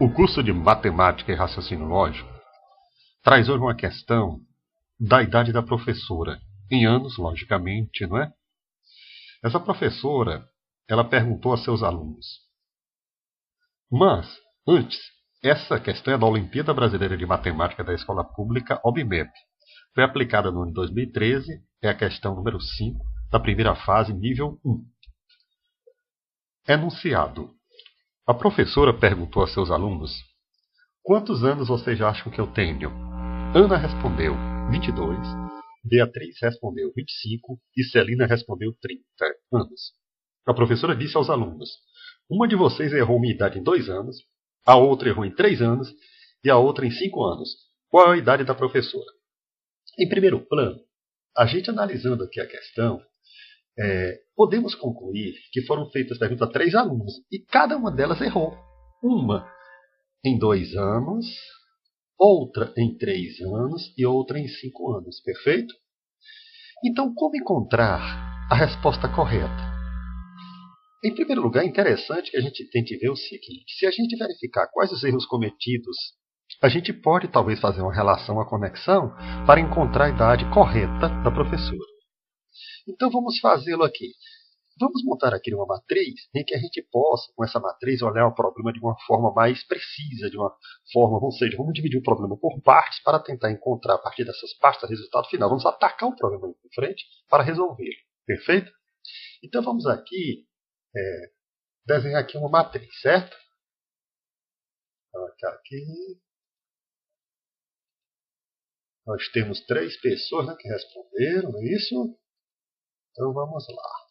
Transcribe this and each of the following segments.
O curso de Matemática e Raciocínio Lógico traz hoje uma questão da idade da professora, em anos, logicamente, não é? Essa professora, ela perguntou a seus alunos. Mas, antes, essa questão é da Olimpíada Brasileira de Matemática da Escola Pública, OBMEP. Foi aplicada no ano de 2013, é a questão número 5 da primeira fase, nível 1. Enunciado. A professora perguntou a seus alunos: Quantos anos vocês acham que eu tenho? Ana respondeu: 22. Beatriz respondeu: 25. E Celina respondeu: 30 anos. A professora disse aos alunos: Uma de vocês errou minha idade em dois anos, a outra errou em três anos e a outra em cinco anos. Qual é a idade da professora? Em primeiro plano, a gente analisando aqui a questão, é, podemos concluir que foram feitas perguntas a três alunos e cada uma delas errou. Uma em dois anos, outra em três anos e outra em cinco anos. Perfeito? Então, como encontrar a resposta correta? Em primeiro lugar, é interessante que a gente tente ver o seguinte: se a gente verificar quais os erros cometidos, a gente pode talvez fazer uma relação, uma conexão, para encontrar a idade correta da professora. Então vamos fazê-lo aqui. Vamos montar aqui uma matriz em que a gente possa, com essa matriz, olhar o problema de uma forma mais precisa, de uma forma, ou seja, vamos dividir o problema por partes para tentar encontrar a partir dessas partes o resultado final. Vamos atacar o problema de frente para resolvê-lo. Perfeito? Então vamos aqui é, desenhar aqui uma matriz, certo? Colocar aqui. Nós temos três pessoas né, que responderam, é isso? Então vamos lá.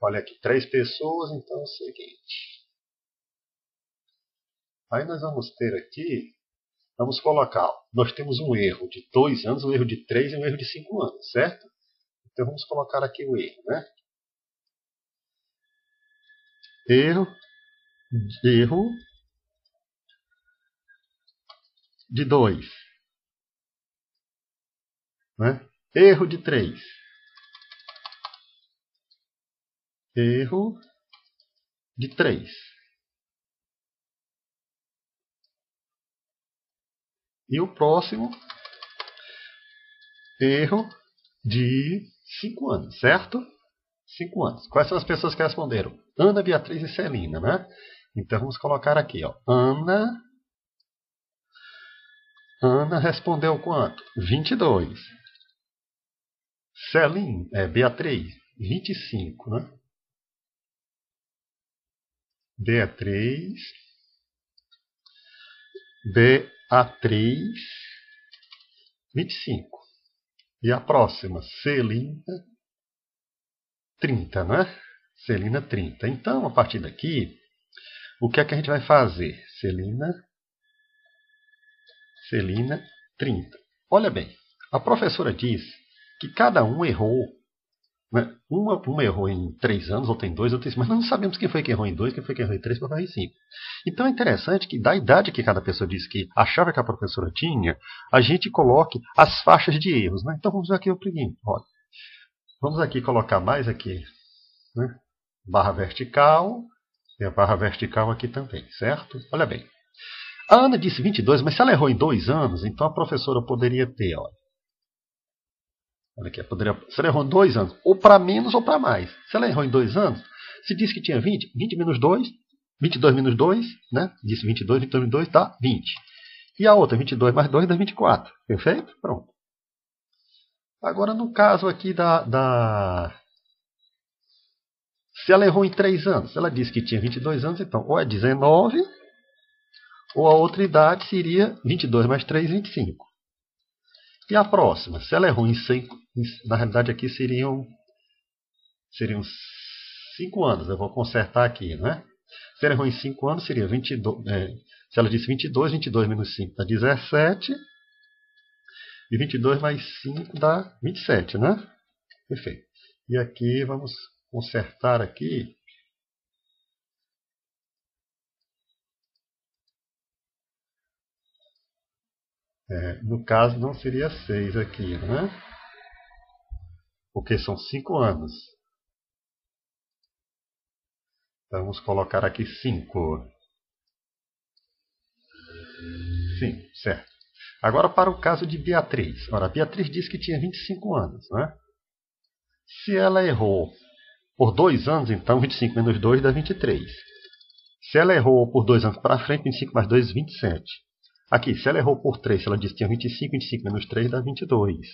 Olha aqui, três pessoas, então é o seguinte. Aí nós vamos ter aqui, vamos colocar, nós temos um erro de dois anos, um erro de três e um erro de cinco anos, certo? Então vamos colocar aqui o erro, né? Erro, erro de dois, né? Erro de 3. Erro de 3. E o próximo, erro de 5 anos, certo? 5 anos. Quais são as pessoas que responderam? Ana, Beatriz e Celina, né? Então vamos colocar aqui, ó. Ana. Ana respondeu quanto? 22. Celim, é, Beatriz, 25, né? Beatriz, Beatriz, 25. E a próxima, Celina, 30, né? Celina, 30. Então, a partir daqui, o que é que a gente vai fazer? Celina, Celina, 30. Olha bem, a professora diz que cada um errou. Né? Uma, uma errou em três anos, outra em dois, outra em cinco. Mas nós não sabemos quem foi que errou em dois, quem foi que errou em três, quem errou em cinco. Então é interessante que, da idade que cada pessoa disse que achava que a professora tinha, a gente coloque as faixas de erros. Né? Então vamos ver aqui o seguinte. Olha. Vamos aqui colocar mais aqui. Né? Barra vertical. E a barra vertical aqui também, certo? Olha bem. A Ana disse 22, mas se ela errou em dois anos, então a professora poderia ter, olha, Olha aqui, poderia, se ela errou em dois anos, ou para menos ou para mais. Se ela errou em dois anos, se disse que tinha 20, 20 menos 2, 22 menos 2, né? Disse 22, 22 menos 2 dá 20. E a outra, 22 mais 2 dá 24. Perfeito? Pronto. Agora, no caso aqui da, da... Se ela errou em 3 anos, ela disse que tinha 22 anos, então ou é 19, ou a outra idade seria 22 mais 3, 25. E a próxima? Se ela errou em 100, na realidade aqui seriam seriam 5 anos. Eu vou consertar aqui, não é? Se ela errou em 5 anos, seria 22. É, se ela disse 22, 22 menos 5 dá 17. E 22 mais 5 dá 27, né? Perfeito. E aqui vamos consertar aqui É, no caso, não seria 6 aqui, né? Porque são 5 anos. Vamos colocar aqui 5. Sim, certo. Agora para o caso de Beatriz. Ora, Beatriz disse que tinha 25 anos, né? Se ela errou por 2 anos, então 25 menos 2 dá 23. Se ela errou por 2 anos para frente, 25 mais 2, 27. Aqui, se ela errou por 3, se ela disse que tinha 25, 25 menos 3 dá 22.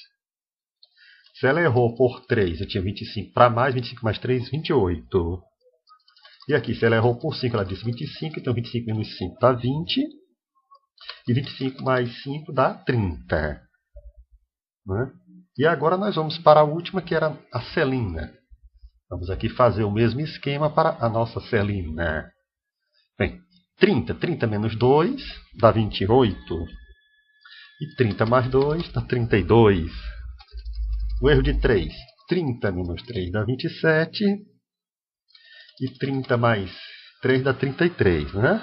Se ela errou por 3, eu tinha 25 para mais, 25 mais 3, 28. E aqui, se ela errou por 5, ela disse 25, então 25 menos 5 dá 20. E 25 mais 5 dá 30. Né? E agora nós vamos para a última, que era a Celina. Vamos aqui fazer o mesmo esquema para a nossa Celina. Bem, 30. 30 menos 2 dá 28. E 30 mais 2 dá 32. O erro de 3. 30 menos 3 dá 27. E 30 mais 3 dá 33, né?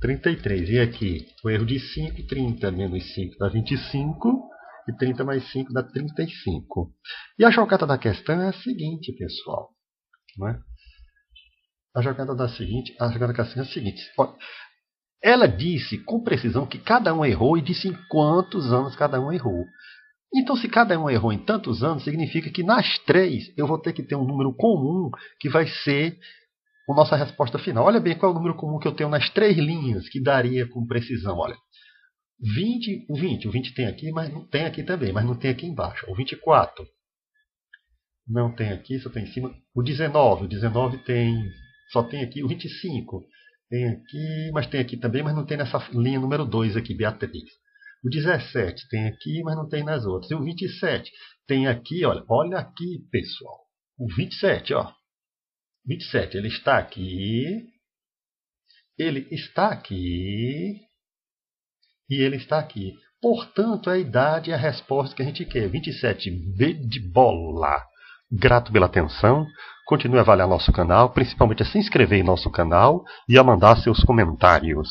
33. E aqui, o erro de 5, 30 menos 5 dá 25. E 30 mais 5 dá 35. E a jogada da questão é a seguinte, pessoal. Né? A jogada da seguinte, a jogada da questão é a seguinte. Ela disse com precisão que cada um errou e disse em quantos anos cada um errou. Então, se cada um errou em tantos anos, significa que nas três eu vou ter que ter um número comum que vai ser a nossa resposta final. Olha bem qual é o número comum que eu tenho nas três linhas que daria com precisão. Olha, 20, o 20, o 20 tem aqui, mas não tem aqui também, mas não tem aqui embaixo. O 24 não tem aqui, só tem em cima. O 19, o 19 tem, só tem aqui. O 25 tem aqui, mas tem aqui também, mas não tem nessa linha número 2 aqui, Beatriz. O 17 tem aqui, mas não tem nas outras. E o 27 tem aqui, olha, olha aqui, pessoal. O 27, ó. 27, ele está aqui. Ele está aqui. E ele está aqui. Portanto, a idade é a resposta que a gente quer. 27B de bola. Grato pela atenção. Continue a avaliar nosso canal, principalmente a se inscrever em nosso canal e a mandar seus comentários.